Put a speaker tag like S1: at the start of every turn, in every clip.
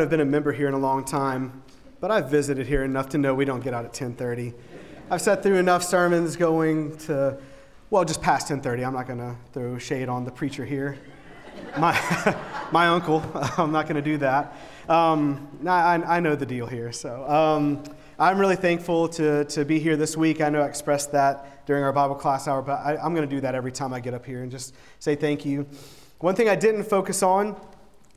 S1: I've been a member here in a long time, but I've visited here enough to know we don't get out at 10:30. I've sat through enough sermons going to, well, just past 10:30. I'm not going to throw shade on the preacher here, my my uncle. I'm not going to do that. Um, I, I, know the deal here, so. Um, I'm really thankful to, to be here this week. I know I expressed that during our Bible class hour, but I, am going to do that every time I get up here and just say thank you. One thing I didn't focus on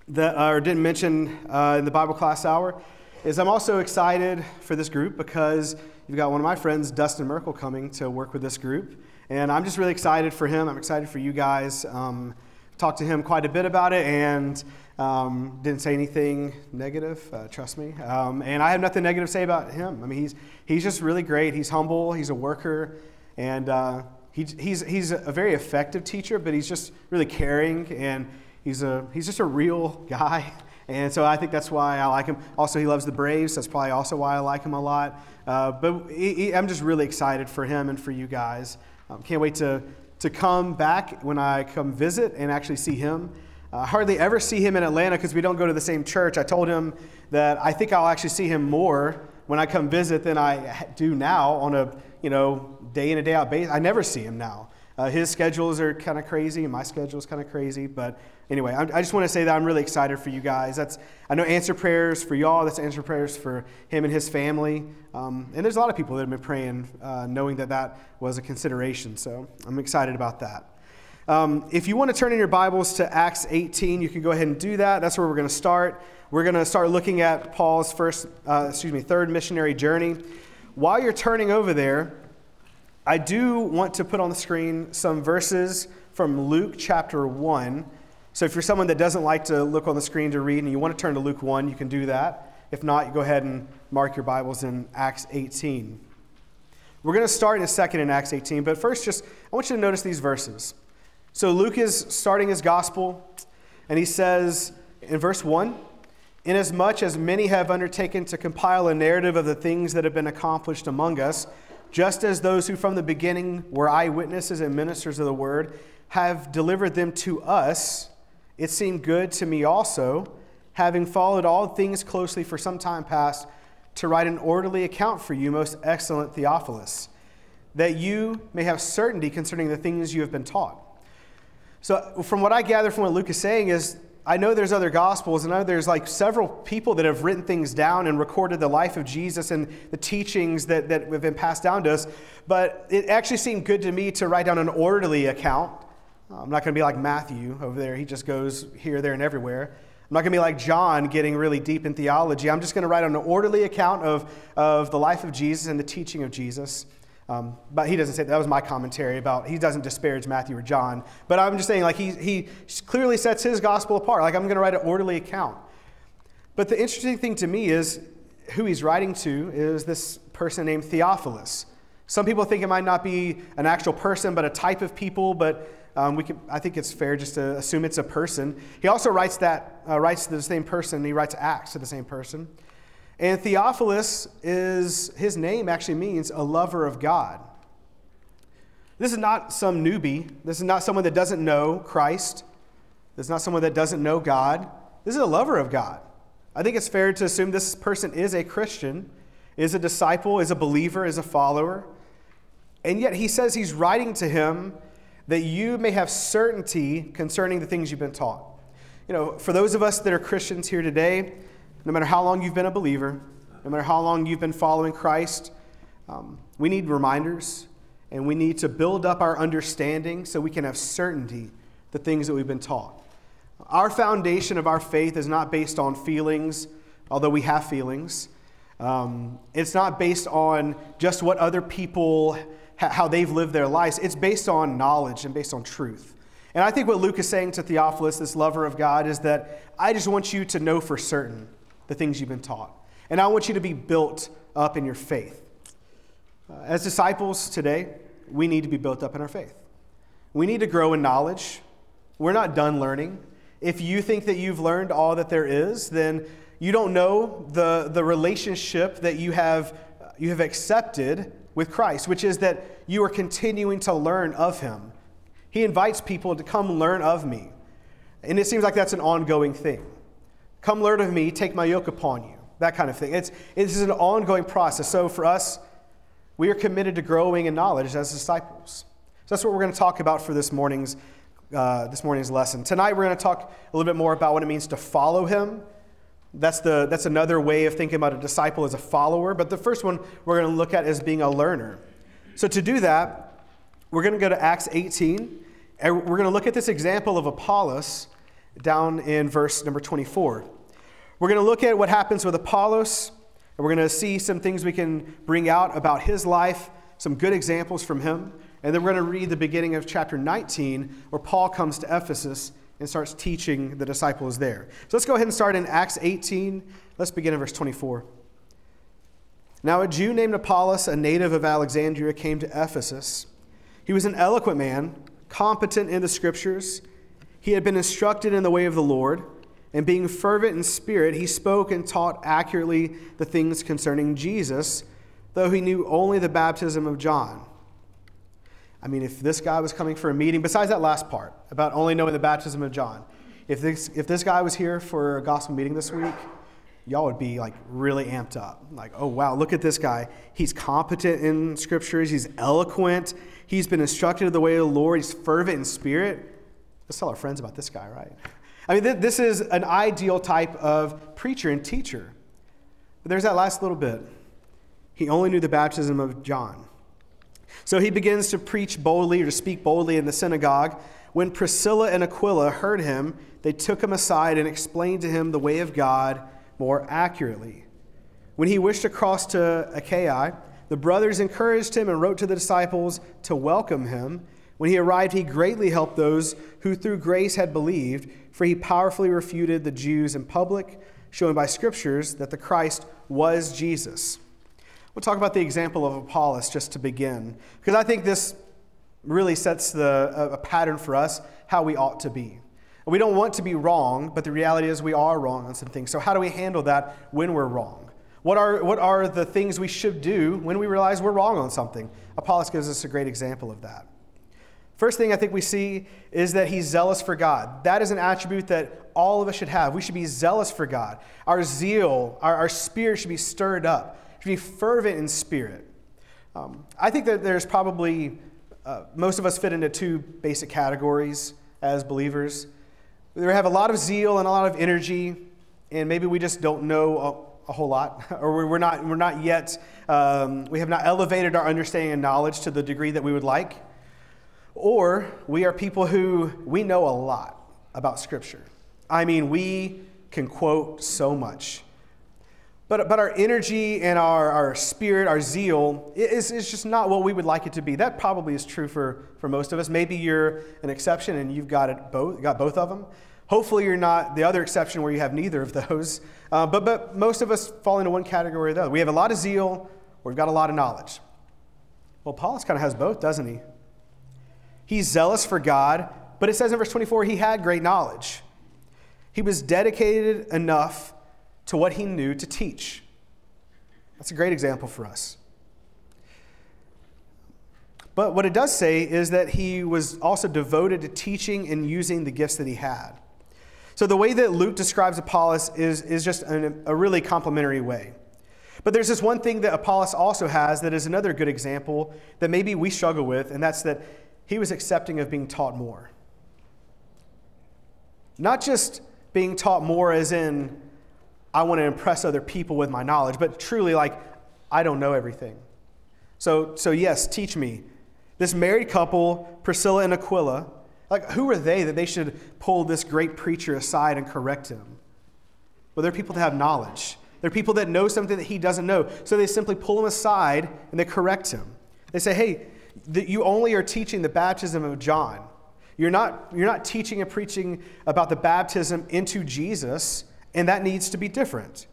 S1: that, uh, or didn't mention uh, in the Bible class hour is I'm also excited for this group because you've got one of my friends, Dustin Merkel, coming to work with this group. And I'm just really excited for him. I'm excited for you guys. Um, talked to him quite a bit about it, and um, didn't say anything negative, uh, trust me. Um, and I have nothing negative to say about him. I mean, he's, he's just really great. He's humble, he's a worker, and uh, he, he's, he's a very effective teacher, but he's just really caring, and he's, a, he's just a real guy. And so I think that's why I like him. Also, he loves the Braves. That's probably also why I like him a lot. Uh, but he, he, I'm just really excited for him and for you guys. Um, can't wait to, to come back when I come visit and actually see him. I hardly ever see him in Atlanta because we don't go to the same church. I told him that I think I'll actually see him more when I come visit than I do now on a you know day in and day out basis. I never see him now. Uh, his schedules are kind of crazy, and my schedule is kind of crazy. But anyway, I, I just want to say that I'm really excited for you guys. That's I know answer prayers for y'all. That's answer prayers for him and his family. Um, and there's a lot of people that have been praying, uh, knowing that that was a consideration. So I'm excited about that. Um, if you want to turn in your Bibles to Acts 18, you can go ahead and do that. That's where we're going to start. We're going to start looking at Paul's first, uh, excuse me, third missionary journey. While you're turning over there, I do want to put on the screen some verses from Luke chapter 1. So if you're someone that doesn't like to look on the screen to read and you want to turn to Luke 1, you can do that. If not, you go ahead and mark your Bibles in Acts 18. We're going to start in a second in Acts 18, but first, just I want you to notice these verses. So Luke is starting his gospel, and he says in verse 1 Inasmuch as many have undertaken to compile a narrative of the things that have been accomplished among us, just as those who from the beginning were eyewitnesses and ministers of the word have delivered them to us, it seemed good to me also, having followed all things closely for some time past, to write an orderly account for you, most excellent Theophilus, that you may have certainty concerning the things you have been taught so, from what I gather from what Luke is saying, is I know there's other gospels, and I know there's like several people that have written things down and recorded the life of Jesus and the teachings that, that have been passed down to us. But it actually seemed good to me to write down an orderly account. I'm not going to be like Matthew over there, he just goes here, there, and everywhere. I'm not going to be like John getting really deep in theology. I'm just going to write an orderly account of, of the life of Jesus and the teaching of Jesus. Um, but he doesn't say that was my commentary about he doesn't disparage Matthew or John. But I'm just saying like he he clearly sets his gospel apart. Like I'm going to write an orderly account. But the interesting thing to me is who he's writing to is this person named Theophilus. Some people think it might not be an actual person, but a type of people. But um, we can, I think it's fair just to assume it's a person. He also writes that uh, writes to the same person. He writes Acts to the same person. And Theophilus is, his name actually means a lover of God. This is not some newbie. This is not someone that doesn't know Christ. This is not someone that doesn't know God. This is a lover of God. I think it's fair to assume this person is a Christian, is a disciple, is a believer, is a follower. And yet he says he's writing to him that you may have certainty concerning the things you've been taught. You know, for those of us that are Christians here today, no matter how long you've been a believer, no matter how long you've been following Christ, um, we need reminders and we need to build up our understanding so we can have certainty the things that we've been taught. Our foundation of our faith is not based on feelings, although we have feelings. Um, it's not based on just what other people, how they've lived their lives. It's based on knowledge and based on truth. And I think what Luke is saying to Theophilus, this lover of God, is that I just want you to know for certain the things you've been taught. And I want you to be built up in your faith. Uh, as disciples today, we need to be built up in our faith. We need to grow in knowledge. We're not done learning. If you think that you've learned all that there is, then you don't know the, the relationship that you have, you have accepted with Christ, which is that you are continuing to learn of Him. He invites people to come learn of me. And it seems like that's an ongoing thing. Come learn of me, take my yoke upon you. That kind of thing. It's, it's an ongoing process. So for us, we are committed to growing in knowledge as disciples. So that's what we're going to talk about for this morning's, uh, this morning's lesson. Tonight, we're going to talk a little bit more about what it means to follow him. That's, the, that's another way of thinking about a disciple as a follower. But the first one we're going to look at is being a learner. So to do that, we're going to go to Acts 18, and we're going to look at this example of Apollos down in verse number 24. We're going to look at what happens with Apollos, and we're going to see some things we can bring out about his life, some good examples from him. And then we're going to read the beginning of chapter 19, where Paul comes to Ephesus and starts teaching the disciples there. So let's go ahead and start in Acts 18. Let's begin in verse 24. Now, a Jew named Apollos, a native of Alexandria, came to Ephesus. He was an eloquent man, competent in the scriptures. He had been instructed in the way of the Lord and being fervent in spirit, he spoke and taught accurately the things concerning Jesus, though he knew only the baptism of John. I mean, if this guy was coming for a meeting, besides that last part about only knowing the baptism of John, if this, if this guy was here for a gospel meeting this week, y'all would be like really amped up. Like, oh, wow, look at this guy. He's competent in scriptures, he's eloquent, he's been instructed of the way of the Lord, he's fervent in spirit. Let's tell our friends about this guy, right? I mean, th- this is an ideal type of preacher and teacher. But there's that last little bit. He only knew the baptism of John. So he begins to preach boldly or to speak boldly in the synagogue. When Priscilla and Aquila heard him, they took him aside and explained to him the way of God more accurately. When he wished to cross to Achaia, the brothers encouraged him and wrote to the disciples to welcome him. When he arrived, he greatly helped those who through grace had believed, for he powerfully refuted the Jews in public, showing by scriptures that the Christ was Jesus. We'll talk about the example of Apollos just to begin, because I think this really sets the, a, pattern for us how we ought to be. We don't want to be wrong, but the reality is we are wrong on some things. So, how do we handle that when we're wrong? What are, what are the things we should do when we realize we're wrong on something? Apollos gives us a great example of that. First thing I think we see is that he's zealous for God. That is an attribute that all of us should have. We should be zealous for God. Our zeal, our, our spirit should be stirred up, should be fervent in spirit. Um, I think that there's probably, uh, most of us fit into two basic categories as believers. We have a lot of zeal and a lot of energy, and maybe we just don't know a, a whole lot, or we're not, we're not yet, um, we have not elevated our understanding and knowledge to the degree that we would like. Or we are people who we know a lot about Scripture. I mean, we can quote so much. But, but our energy and our, our spirit, our zeal, is, is just not what we would like it to be. That probably is true for, for most of us. Maybe you're an exception and you've got, it both, got both of them. Hopefully, you're not the other exception where you have neither of those. Uh, but, but most of us fall into one category or the other. We have a lot of zeal, we've got a lot of knowledge. Well, Apollos kind of has both, doesn't he? He's zealous for God, but it says in verse 24, he had great knowledge. He was dedicated enough to what he knew to teach. That's a great example for us. But what it does say is that he was also devoted to teaching and using the gifts that he had. So the way that Luke describes Apollos is, is just an, a really complimentary way. But there's this one thing that Apollos also has that is another good example that maybe we struggle with, and that's that he was accepting of being taught more. Not just being taught more as in, I want to impress other people with my knowledge, but truly like, I don't know everything. So, so yes, teach me. This married couple, Priscilla and Aquila, like, who are they that they should pull this great preacher aside and correct him? Well, they're people that have knowledge. They're people that know something that he doesn't know. So they simply pull him aside and they correct him. They say, hey, that you only are teaching the baptism of John. You're not, you're not teaching and preaching about the baptism into Jesus, and that needs to be different.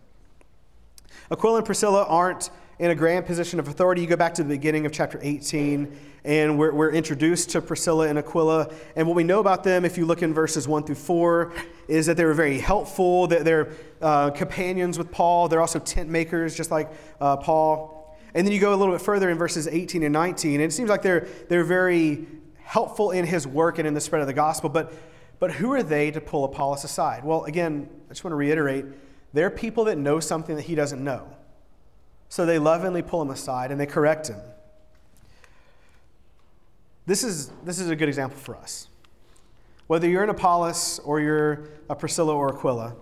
S1: Aquila and Priscilla aren't in a grand position of authority. You go back to the beginning of chapter 18, and we're, we're introduced to Priscilla and Aquila. And what we know about them, if you look in verses 1 through 4, is that they were very helpful, that they're uh, companions with Paul. They're also tent makers, just like uh, Paul. And then you go a little bit further in verses 18 and 19, and it seems like they're, they're very helpful in his work and in the spread of the gospel. But, But who are they to pull Apollos aside? Well, again, I just want to reiterate they're people that know something that he doesn't know. So they lovingly pull him aside and they correct him. This is, this is a good example for us. Whether you're an Apollos or you're a Priscilla or Aquila,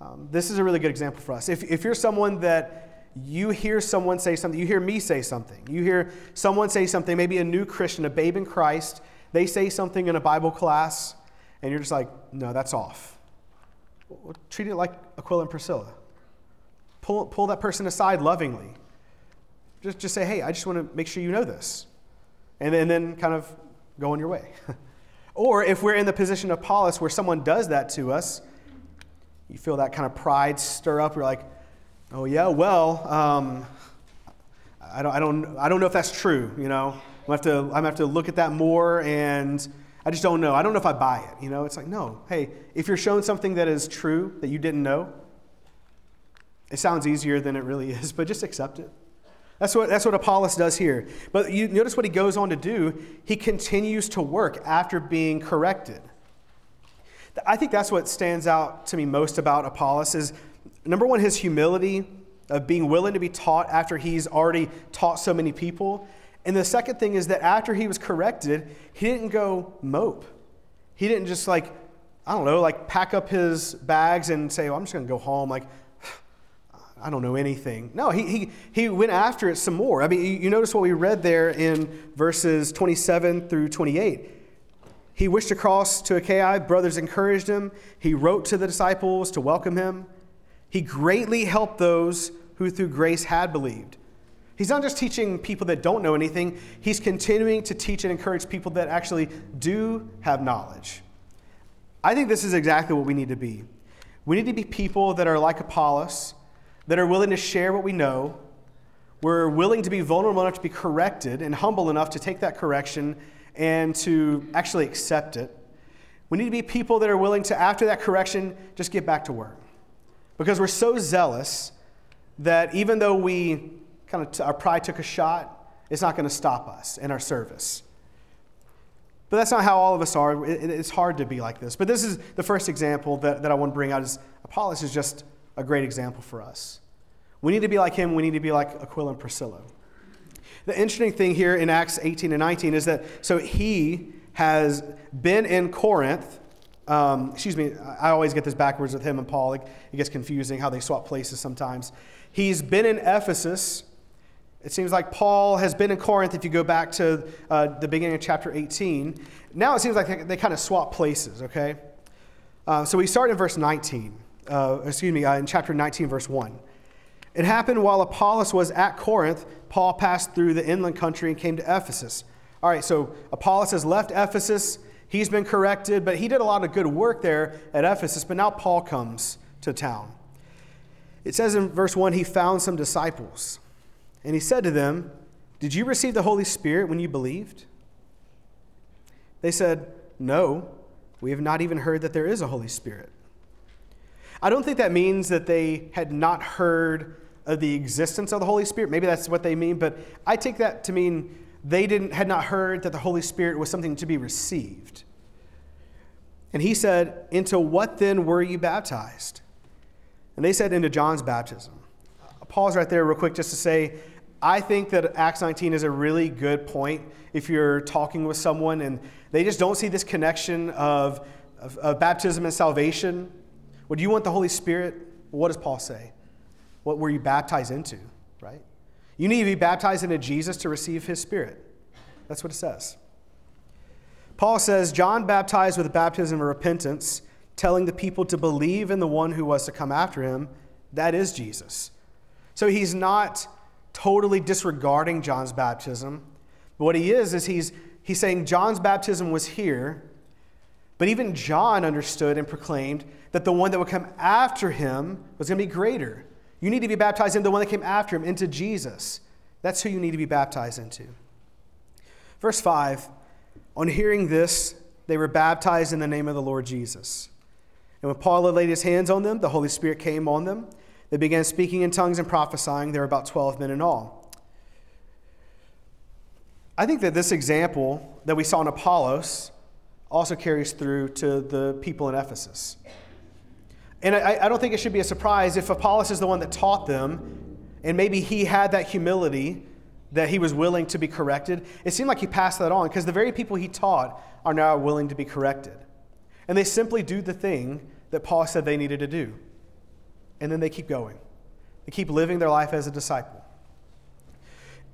S1: um, this is a really good example for us. If, if you're someone that you hear someone say something, you hear me say something, you hear someone say something, maybe a new Christian, a babe in Christ, they say something in a Bible class, and you're just like, no, that's off. Treat it like Aquila and Priscilla. Pull, pull that person aside lovingly. Just, just say, hey, I just want to make sure you know this. And, and then kind of go on your way. or if we're in the position of Apollos where someone does that to us, you feel that kind of pride stir up. You're like, oh, yeah, well, um, I, don't, I, don't, I don't know if that's true, you know. I'm have to, have to look at that more, and I just don't know. I don't know if I buy it, you know. It's like, no, hey, if you're shown something that is true that you didn't know, it sounds easier than it really is, but just accept it. That's what, that's what Apollos does here. But you notice what he goes on to do. He continues to work after being corrected. I think that's what stands out to me most about Apollos is number one, his humility of being willing to be taught after he's already taught so many people. And the second thing is that after he was corrected, he didn't go mope. He didn't just like, I don't know, like pack up his bags and say, oh, I'm just going to go home. Like, I don't know anything. No, he, he, he went after it some more. I mean, you, you notice what we read there in verses 27 through 28. He wished to cross to Achaia. Brothers encouraged him. He wrote to the disciples to welcome him. He greatly helped those who through grace had believed. He's not just teaching people that don't know anything, he's continuing to teach and encourage people that actually do have knowledge. I think this is exactly what we need to be. We need to be people that are like Apollos, that are willing to share what we know. We're willing to be vulnerable enough to be corrected and humble enough to take that correction and to actually accept it. We need to be people that are willing to, after that correction, just get back to work. Because we're so zealous that even though we kind of, t- our pride took a shot, it's not going to stop us in our service. But that's not how all of us are. It, it's hard to be like this. But this is the first example that, that I want to bring out is Apollos is just a great example for us. We need to be like him. We need to be like Aquila and Priscilla. The interesting thing here in Acts 18 and 19 is that so he has been in Corinth. Um, excuse me, I always get this backwards with him and Paul. It, it gets confusing how they swap places sometimes. He's been in Ephesus. It seems like Paul has been in Corinth if you go back to uh, the beginning of chapter 18. Now it seems like they, they kind of swap places, okay? Uh, so we start in verse 19, uh, excuse me, uh, in chapter 19, verse 1. It happened while Apollos was at Corinth, Paul passed through the inland country and came to Ephesus. All right, so Apollos has left Ephesus. He's been corrected, but he did a lot of good work there at Ephesus. But now Paul comes to town. It says in verse 1 he found some disciples, and he said to them, Did you receive the Holy Spirit when you believed? They said, No, we have not even heard that there is a Holy Spirit. I don't think that means that they had not heard of the existence of the Holy Spirit. Maybe that's what they mean, but I take that to mean they didn't, had not heard that the Holy Spirit was something to be received. And he said, Into what then were you baptized? And they said, Into John's baptism. I'll pause right there, real quick, just to say, I think that Acts 19 is a really good point if you're talking with someone and they just don't see this connection of, of, of baptism and salvation. Would you want the Holy Spirit? What does Paul say? What were you baptized into, right? You need to be baptized into Jesus to receive his spirit. That's what it says. Paul says, John baptized with a baptism of repentance, telling the people to believe in the one who was to come after him. That is Jesus. So he's not totally disregarding John's baptism. But what he is, is he's, he's saying John's baptism was here, but even John understood and proclaimed that the one that would come after him was going to be greater. You need to be baptized into the one that came after him, into Jesus. That's who you need to be baptized into. Verse 5 On hearing this, they were baptized in the name of the Lord Jesus. And when Paul had laid his hands on them, the Holy Spirit came on them. They began speaking in tongues and prophesying. There were about 12 men in all. I think that this example that we saw in Apollos also carries through to the people in Ephesus. And I, I don't think it should be a surprise if Apollos is the one that taught them, and maybe he had that humility that he was willing to be corrected. It seemed like he passed that on because the very people he taught are now willing to be corrected. And they simply do the thing that Paul said they needed to do. And then they keep going. They keep living their life as a disciple.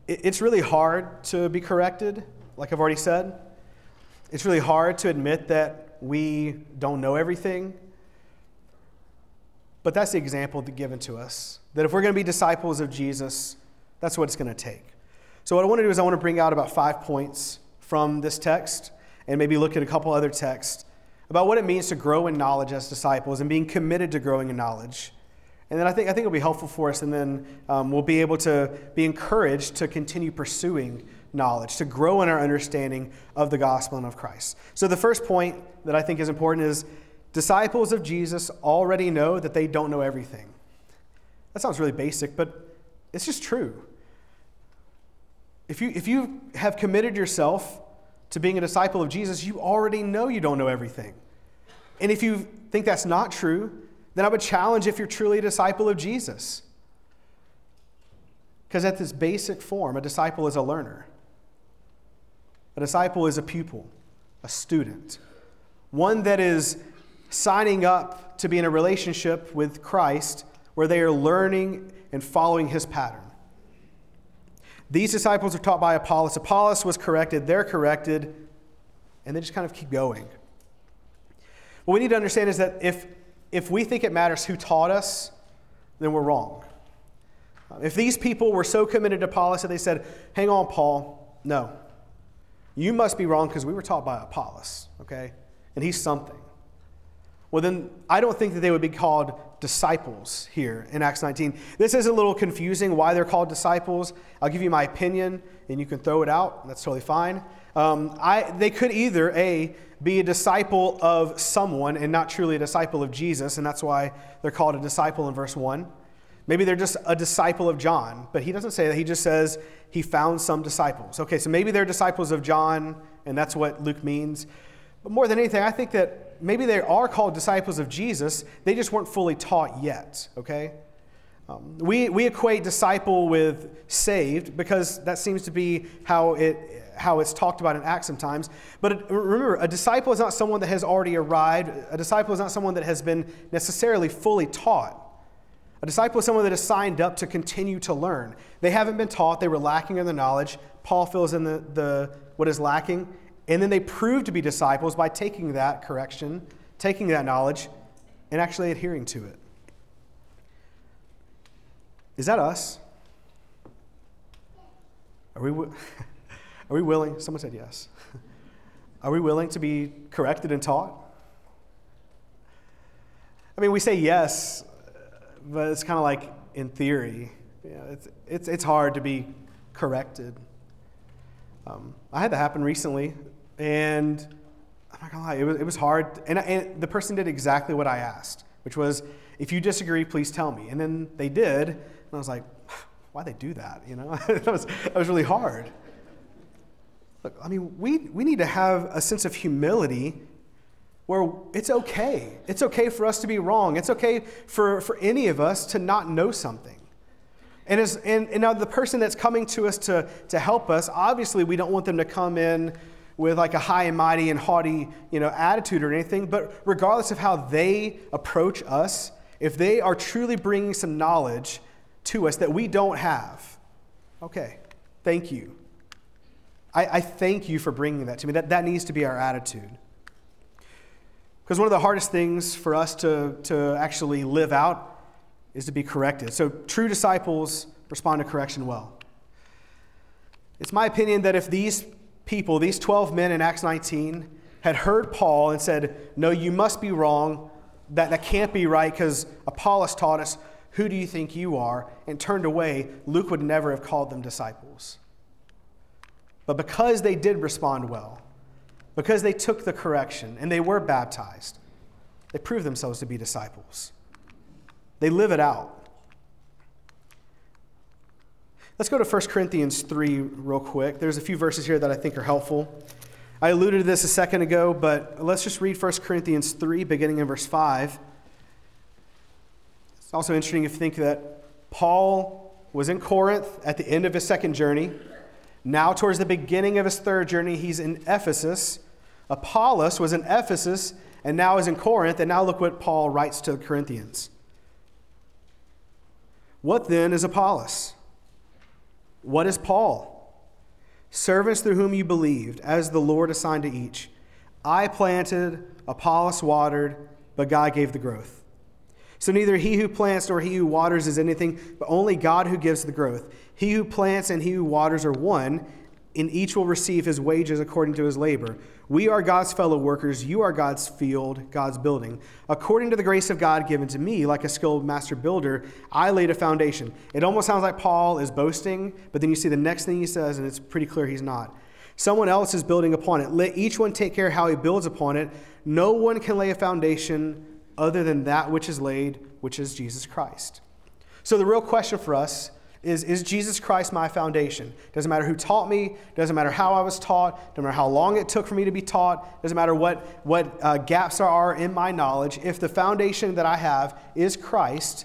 S1: It's really hard to be corrected, like I've already said. It's really hard to admit that we don't know everything. But that's the example given to us that if we're going to be disciples of Jesus, that's what it's going to take. So, what I want to do is, I want to bring out about five points from this text and maybe look at a couple other texts about what it means to grow in knowledge as disciples and being committed to growing in knowledge. And then I think, I think it'll be helpful for us, and then um, we'll be able to be encouraged to continue pursuing knowledge, to grow in our understanding of the gospel and of Christ. So, the first point that I think is important is disciples of Jesus already know that they don't know everything. That sounds really basic, but it's just true. If you, if you have committed yourself to being a disciple of Jesus, you already know you don't know everything. And if you think that's not true, then I would challenge if you're truly a disciple of Jesus. Because at this basic form, a disciple is a learner. A disciple is a pupil, a student, one that is signing up to be in a relationship with Christ where they are learning and following his pattern. These disciples are taught by Apollos. Apollos was corrected, they're corrected, and they just kind of keep going. What we need to understand is that if, if we think it matters who taught us, then we're wrong. Um, if these people were so committed to Apollos that they said, Hang on, Paul, no. You must be wrong because we were taught by Apollos, okay? And he's something. Well, then I don't think that they would be called disciples here in Acts 19. This is a little confusing why they're called disciples. I'll give you my opinion and you can throw it out. That's totally fine. Um, I, they could either, A, be a disciple of someone and not truly a disciple of Jesus, and that's why they're called a disciple in verse 1. Maybe they're just a disciple of John, but he doesn't say that. He just says he found some disciples. Okay, so maybe they're disciples of John, and that's what Luke means. But more than anything, I think that maybe they are called disciples of Jesus, they just weren't fully taught yet, okay? Um, we, we equate disciple with saved because that seems to be how, it, how it's talked about in Acts sometimes. But remember, a disciple is not someone that has already arrived, a disciple is not someone that has been necessarily fully taught. A disciple is someone that is signed up to continue to learn. They haven't been taught, they were lacking in the knowledge. Paul fills in the, the, what is lacking, and then they prove to be disciples by taking that correction, taking that knowledge, and actually adhering to it. Is that us? Are we, are we willing? Someone said yes. Are we willing to be corrected and taught? I mean, we say yes, but it's kind of like in theory. You know, it's, it's, it's hard to be corrected. Um, I had that happen recently. And I'm not gonna lie, it was, it was hard. And, I, and the person did exactly what I asked, which was, if you disagree, please tell me. And then they did, and I was like, why they do that? You know, that was that was really hard. Look, I mean, we we need to have a sense of humility where it's okay. It's okay for us to be wrong. It's okay for, for any of us to not know something. And, as, and, and now the person that's coming to us to, to help us, obviously we don't want them to come in with like a high and mighty and haughty, you know, attitude or anything, but regardless of how they approach us, if they are truly bringing some knowledge to us that we don't have, okay, thank you. I, I thank you for bringing that to me. That, that needs to be our attitude. Because one of the hardest things for us to, to actually live out is to be corrected. So true disciples respond to correction well. It's my opinion that if these people, these 12 men in Acts 19, had heard Paul and said, No, you must be wrong. That, that can't be right because Apollos taught us, Who do you think you are? and turned away, Luke would never have called them disciples. But because they did respond well, because they took the correction and they were baptized, they proved themselves to be disciples. They live it out. Let's go to 1 Corinthians 3 real quick. There's a few verses here that I think are helpful. I alluded to this a second ago, but let's just read 1 Corinthians 3, beginning in verse 5. It's also interesting if you think that Paul was in Corinth at the end of his second journey. Now, towards the beginning of his third journey, he's in Ephesus. Apollos was in Ephesus and now is in Corinth. And now look what Paul writes to the Corinthians. What then is Apollos? What is Paul? servants through whom you believed, as the Lord assigned to each. I planted, Apollos watered, but God gave the growth. So neither he who plants nor he who waters is anything, but only God who gives the growth. He who plants and he who waters are one and each will receive his wages according to his labor. We are God's fellow workers. You are God's field, God's building. According to the grace of God given to me, like a skilled master builder, I laid a foundation. It almost sounds like Paul is boasting, but then you see the next thing he says, and it's pretty clear he's not. Someone else is building upon it. Let each one take care how he builds upon it. No one can lay a foundation other than that which is laid, which is Jesus Christ. So the real question for us is, is Jesus Christ my foundation? Doesn't matter who taught me, doesn't matter how I was taught, doesn't matter how long it took for me to be taught, doesn't matter what, what uh, gaps there are in my knowledge. If the foundation that I have is Christ,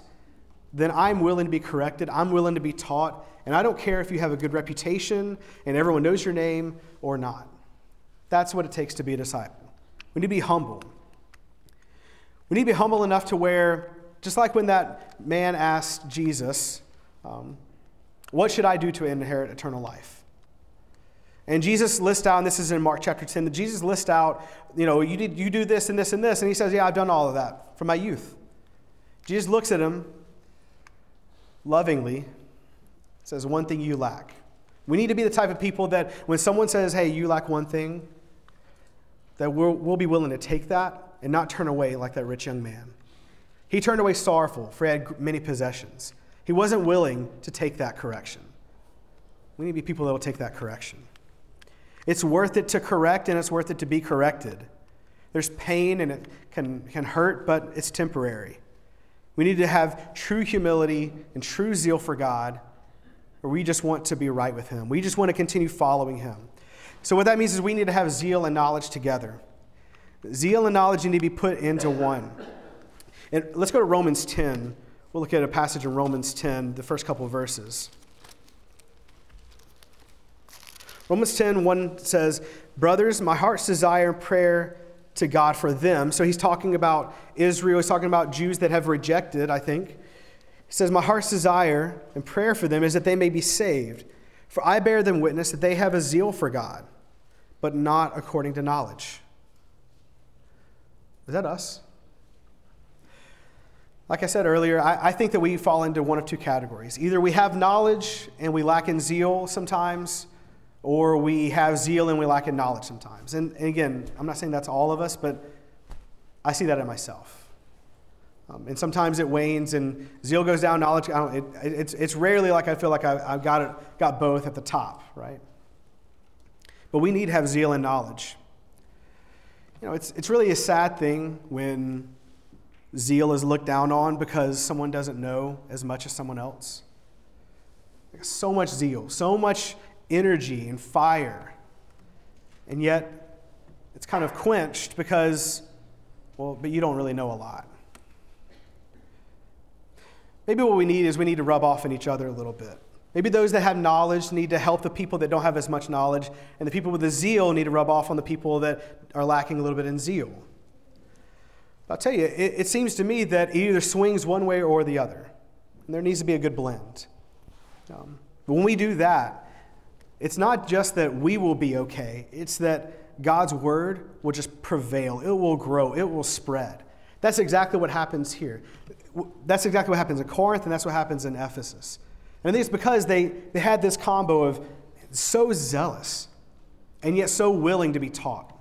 S1: then I'm willing to be corrected, I'm willing to be taught, and I don't care if you have a good reputation and everyone knows your name or not. That's what it takes to be a disciple. We need to be humble. We need to be humble enough to where, just like when that man asked Jesus, um, what should I do to inherit eternal life? And Jesus lists out, and this is in Mark chapter 10, that Jesus lists out, you know, you, did, you do this and this and this. And he says, Yeah, I've done all of that from my youth. Jesus looks at him lovingly, says, One thing you lack. We need to be the type of people that when someone says, Hey, you lack one thing, that we'll, we'll be willing to take that and not turn away like that rich young man. He turned away sorrowful, for he had many possessions. He wasn't willing to take that correction. We need to be people that will take that correction. It's worth it to correct and it's worth it to be corrected. There's pain and it can, can hurt, but it's temporary. We need to have true humility and true zeal for God, or we just want to be right with Him. We just want to continue following Him. So, what that means is we need to have zeal and knowledge together. Zeal and knowledge need to be put into one. And let's go to Romans 10. We'll look at a passage in Romans 10, the first couple verses. Romans 10, 1 says, Brothers, my heart's desire and prayer to God for them. So he's talking about Israel. He's talking about Jews that have rejected, I think. He says, My heart's desire and prayer for them is that they may be saved. For I bear them witness that they have a zeal for God, but not according to knowledge. Is that us? Like I said earlier, I, I, think that we fall into one of two categories. Either we have knowledge and we lack in zeal sometimes, or we have zeal and we lack in knowledge sometimes. And, and again, I'm not saying that's all of us, but I see that in myself. Um, and sometimes it wanes and zeal goes down, knowledge, it, it's, it's rarely like I feel like I, have got, it, got both at the top, right? But we need to have zeal and knowledge. You know, it's, it's really a sad thing when zeal is looked down on because someone doesn't know as much as someone else. So much zeal, so much energy and fire. And yet, it's kind of quenched because, well, but you don't really know a lot. Maybe what we need is we need to rub off on each other a little bit. Maybe those that have knowledge need to help the people that don't have as much knowledge, and the people with the zeal need to rub off on the people that are lacking a little bit in zeal. I'll tell you, it, it, seems to me that it either swings one way or the other. And there needs to be a good blend. Um, but when we do that, it's not just that we will be okay, it's that God's word will just prevail. It will grow, it will spread. That's exactly what happens here. That's exactly what happens in Corinth, and that's what happens in Ephesus. And I think it's because they, they had this combo of so zealous and yet so willing to be taught.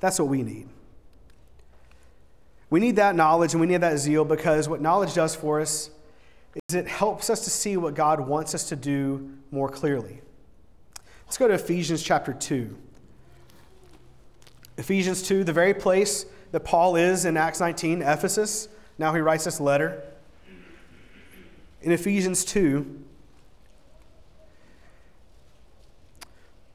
S1: That's what we need. We need that knowledge and we need that zeal because what knowledge does for us is it helps us to see what God wants us to do more clearly. Let's go to Ephesians chapter 2. Ephesians 2, the very place that Paul is in Acts 19, Ephesus. Now he writes this letter. In Ephesians 2,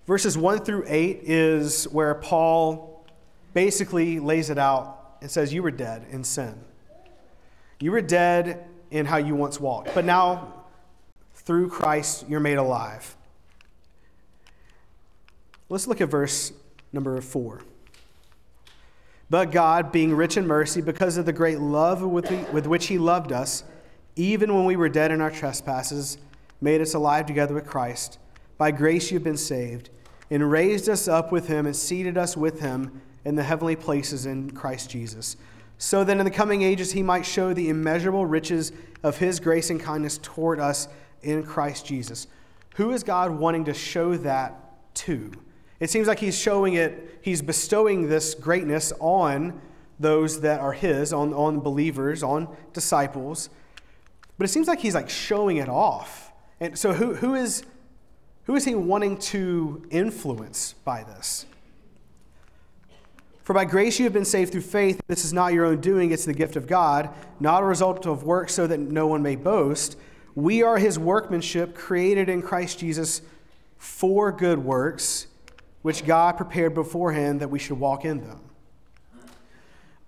S1: Verses 1 through 8 is where Paul basically lays it out and says, You were dead in sin. You were dead in how you once walked, but now through Christ you're made alive. Let's look at verse number 4. But God, being rich in mercy, because of the great love with, with which He loved us, even when we were dead in our trespasses, made us alive together with Christ. By grace you've been saved, and raised us up with Him and seated us with Him in the heavenly places in Christ Jesus, so that in the coming ages He might show the immeasurable riches of His grace and kindness toward us in Christ Jesus. Who is God wanting to show that to? It seems like he's showing it, he's bestowing this greatness on those that are his, on, on believers, on disciples. But it seems like he's like showing it off. And so who, who is who is he wanting to influence by this? For by grace you have been saved through faith. This is not your own doing, it's the gift of God, not a result of work so that no one may boast. We are his workmanship, created in Christ Jesus for good works which God prepared beforehand that we should walk in them.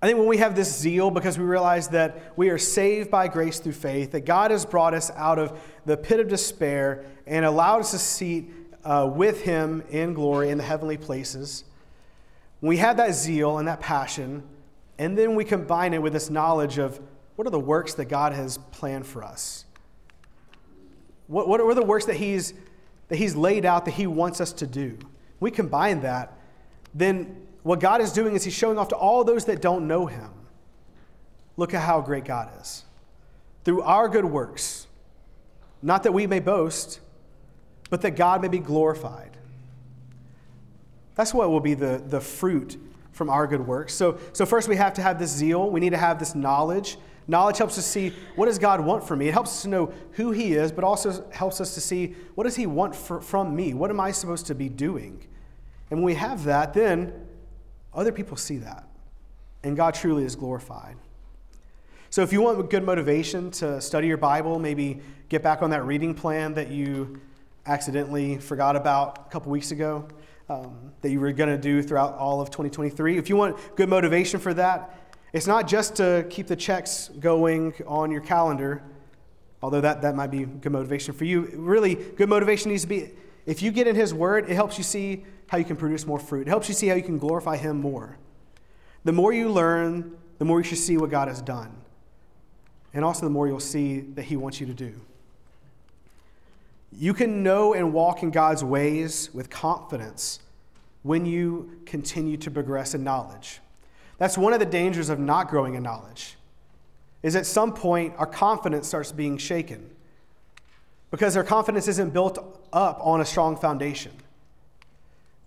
S1: I think when we have this zeal because we realize that we are saved by grace through faith, that God has brought us out of the pit of despair and allowed us to seat uh, with Him in glory in the heavenly places, when we have that zeal and that passion, and then we combine it with this knowledge of what are the works that God has planned for us? What, what are the works that he's, that he's laid out that He wants us to do? we combine that, then what God is doing is He's showing off to all those that don't know Him. Look at how great God is. Through our good works, not that we may boast, but that God may be glorified. That's what will be the, the fruit from our good works. So, so, first, we have to have this zeal. We need to have this knowledge. Knowledge helps us see what does God want from me. It helps us to know who He is, but also helps us to see what does He want for, from me. What am I supposed to be doing? And when we have that, then other people see that, and God truly is glorified. So, if you want good motivation to study your Bible, maybe get back on that reading plan that you accidentally forgot about a couple weeks ago, um, that you were going to do throughout all of 2023. If you want good motivation for that, it's not just to keep the checks going on your calendar, although that, that might be good motivation for you. Really, good motivation needs to be if you get in His Word, it helps you see how you can produce more fruit. It helps you see how you can glorify Him more. The more you learn, the more you should see what God has done. And also, the more you'll see that He wants you to do. You can know and walk in God's ways with confidence when you continue to progress in knowledge. That's one of the dangers of not growing in knowledge. Is at some point our confidence starts being shaken because our confidence isn't built up on a strong foundation.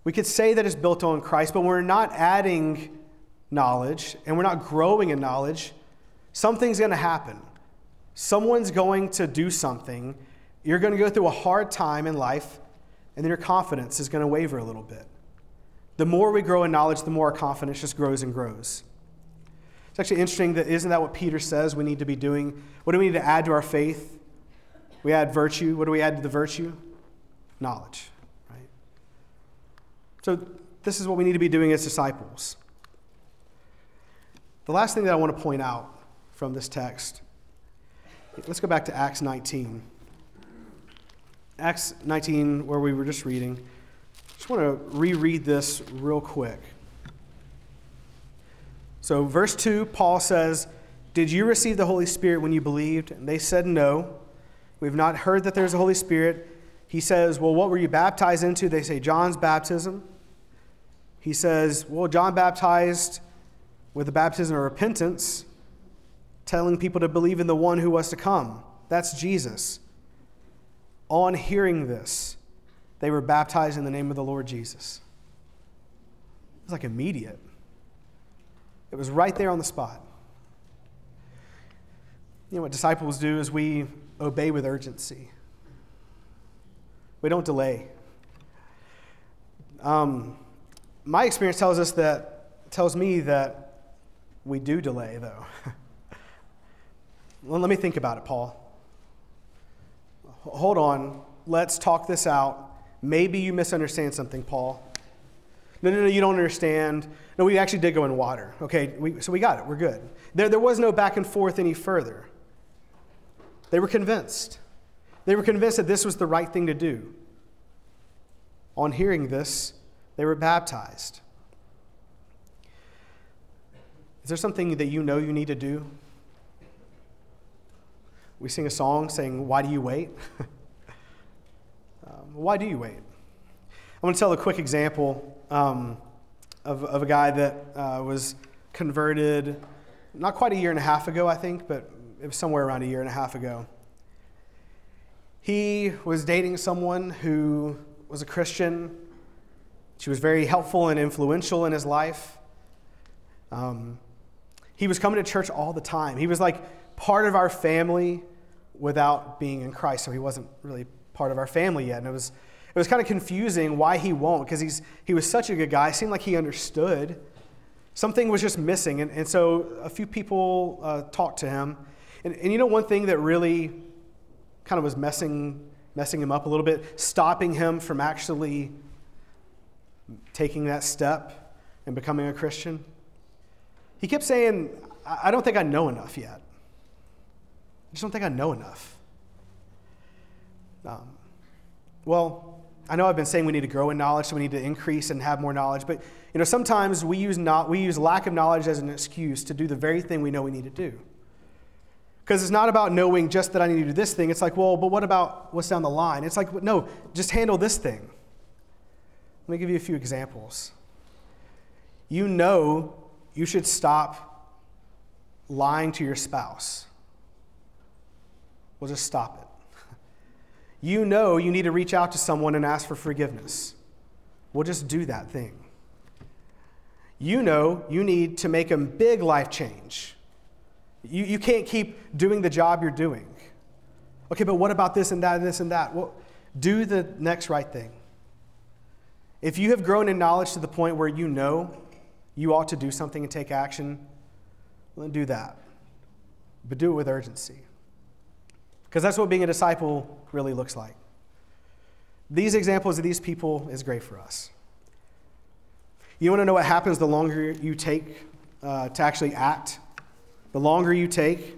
S1: We could say that it's built on Christ, but we're not adding knowledge and we're not growing in knowledge. Something's going to happen. Someone's going to do something. You're going to go through a hard time in life, and then your confidence is going to waver a little bit. The more we grow in knowledge, the more our confidence just grows and grows. It's actually interesting that isn't that what Peter says we need to be doing? What do we need to add to our faith? We add virtue. What do we add to the virtue? Knowledge, right? So this is what we need to be doing as disciples. The last thing that I want to point out from this text, let's go back to Acts 19. Acts 19, where we were just reading just want to reread this real quick. So, verse 2, Paul says, Did you receive the Holy Spirit when you believed? And they said, No. We've not heard that there's a Holy Spirit. He says, Well, what were you baptized into? They say, John's baptism. He says, Well, John baptized with the baptism of repentance, telling people to believe in the one who was to come. That's Jesus. On hearing this, they were baptized in the name of the Lord Jesus. It was like immediate, it was right there on the spot. You know what disciples do is we obey with urgency. We don't delay. Um, my experience tells us that tells me that we do delay, though. well, let me think about it, Paul. Hold on. Let's talk this out Maybe you misunderstand something, Paul. No, no, no, you don't understand. No, we actually did go in water. Okay, we, so we got it. We're good. There, there was no back and forth any further. They were convinced. They were convinced that this was the right thing to do. On hearing this, they were baptized. Is there something that you know you need to do? We sing a song saying, Why do you wait? um, why do you wait? I want to tell a quick example um, of, of a guy that uh, was converted not quite a year and a half ago, I think, but it was somewhere around a year and a half ago. He was dating someone who was a Christian. She was very helpful and influential in his life. Um, he was coming to church all the time. He was like part of our family without being in Christ, so he wasn't really part of our family yet. And it was it was kind of confusing why he won't, because he was such a good guy. It seemed like he understood. Something was just missing. And, and so a few people uh, talked to him. And, and you know, one thing that really kind of was messing, messing him up a little bit, stopping him from actually taking that step and becoming a Christian? He kept saying, I don't think I know enough yet. I just don't think I know enough. Um, well, I know I've been saying we need to grow in knowledge, so we need to increase and have more knowledge, but you know, sometimes we use, not, we use lack of knowledge as an excuse to do the very thing we know we need to do. Because it's not about knowing just that I need to do this thing. It's like, well, but what about what's down the line? It's like, no, just handle this thing. Let me give you a few examples. You know you should stop lying to your spouse. Well, just stop it you know you need to reach out to someone and ask for forgiveness. We'll just do that thing. You know you need to make a big life change. You, you can't keep doing the job you're doing. Okay, but what about this and that and this and that? Well, do the next right thing. If you have grown in knowledge to the point where you know you ought to do something and take action, then do that. But do it with urgency. Because that's what being a disciple really looks like. These examples of these people is great for us. You want to know what happens the longer you take uh, to actually act? The longer you take,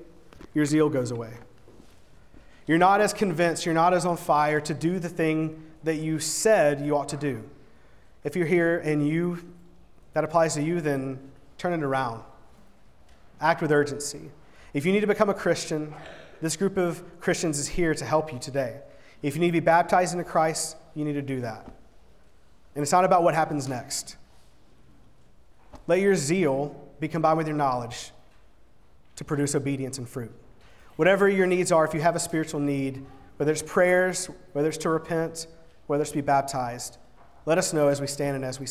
S1: your zeal goes away. You're not as convinced, you're not as on fire to do the thing that you said you ought to do. If you're here and you that applies to you, then turn it around. Act with urgency. If you need to become a Christian, this group of Christians is here to help you today. If you need to be baptized into Christ, you need to do that. And it's not about what happens next. Let your zeal be combined with your knowledge to produce obedience and fruit. Whatever your needs are, if you have a spiritual need, whether it's prayers, whether it's to repent, whether it's to be baptized, let us know as we stand and as we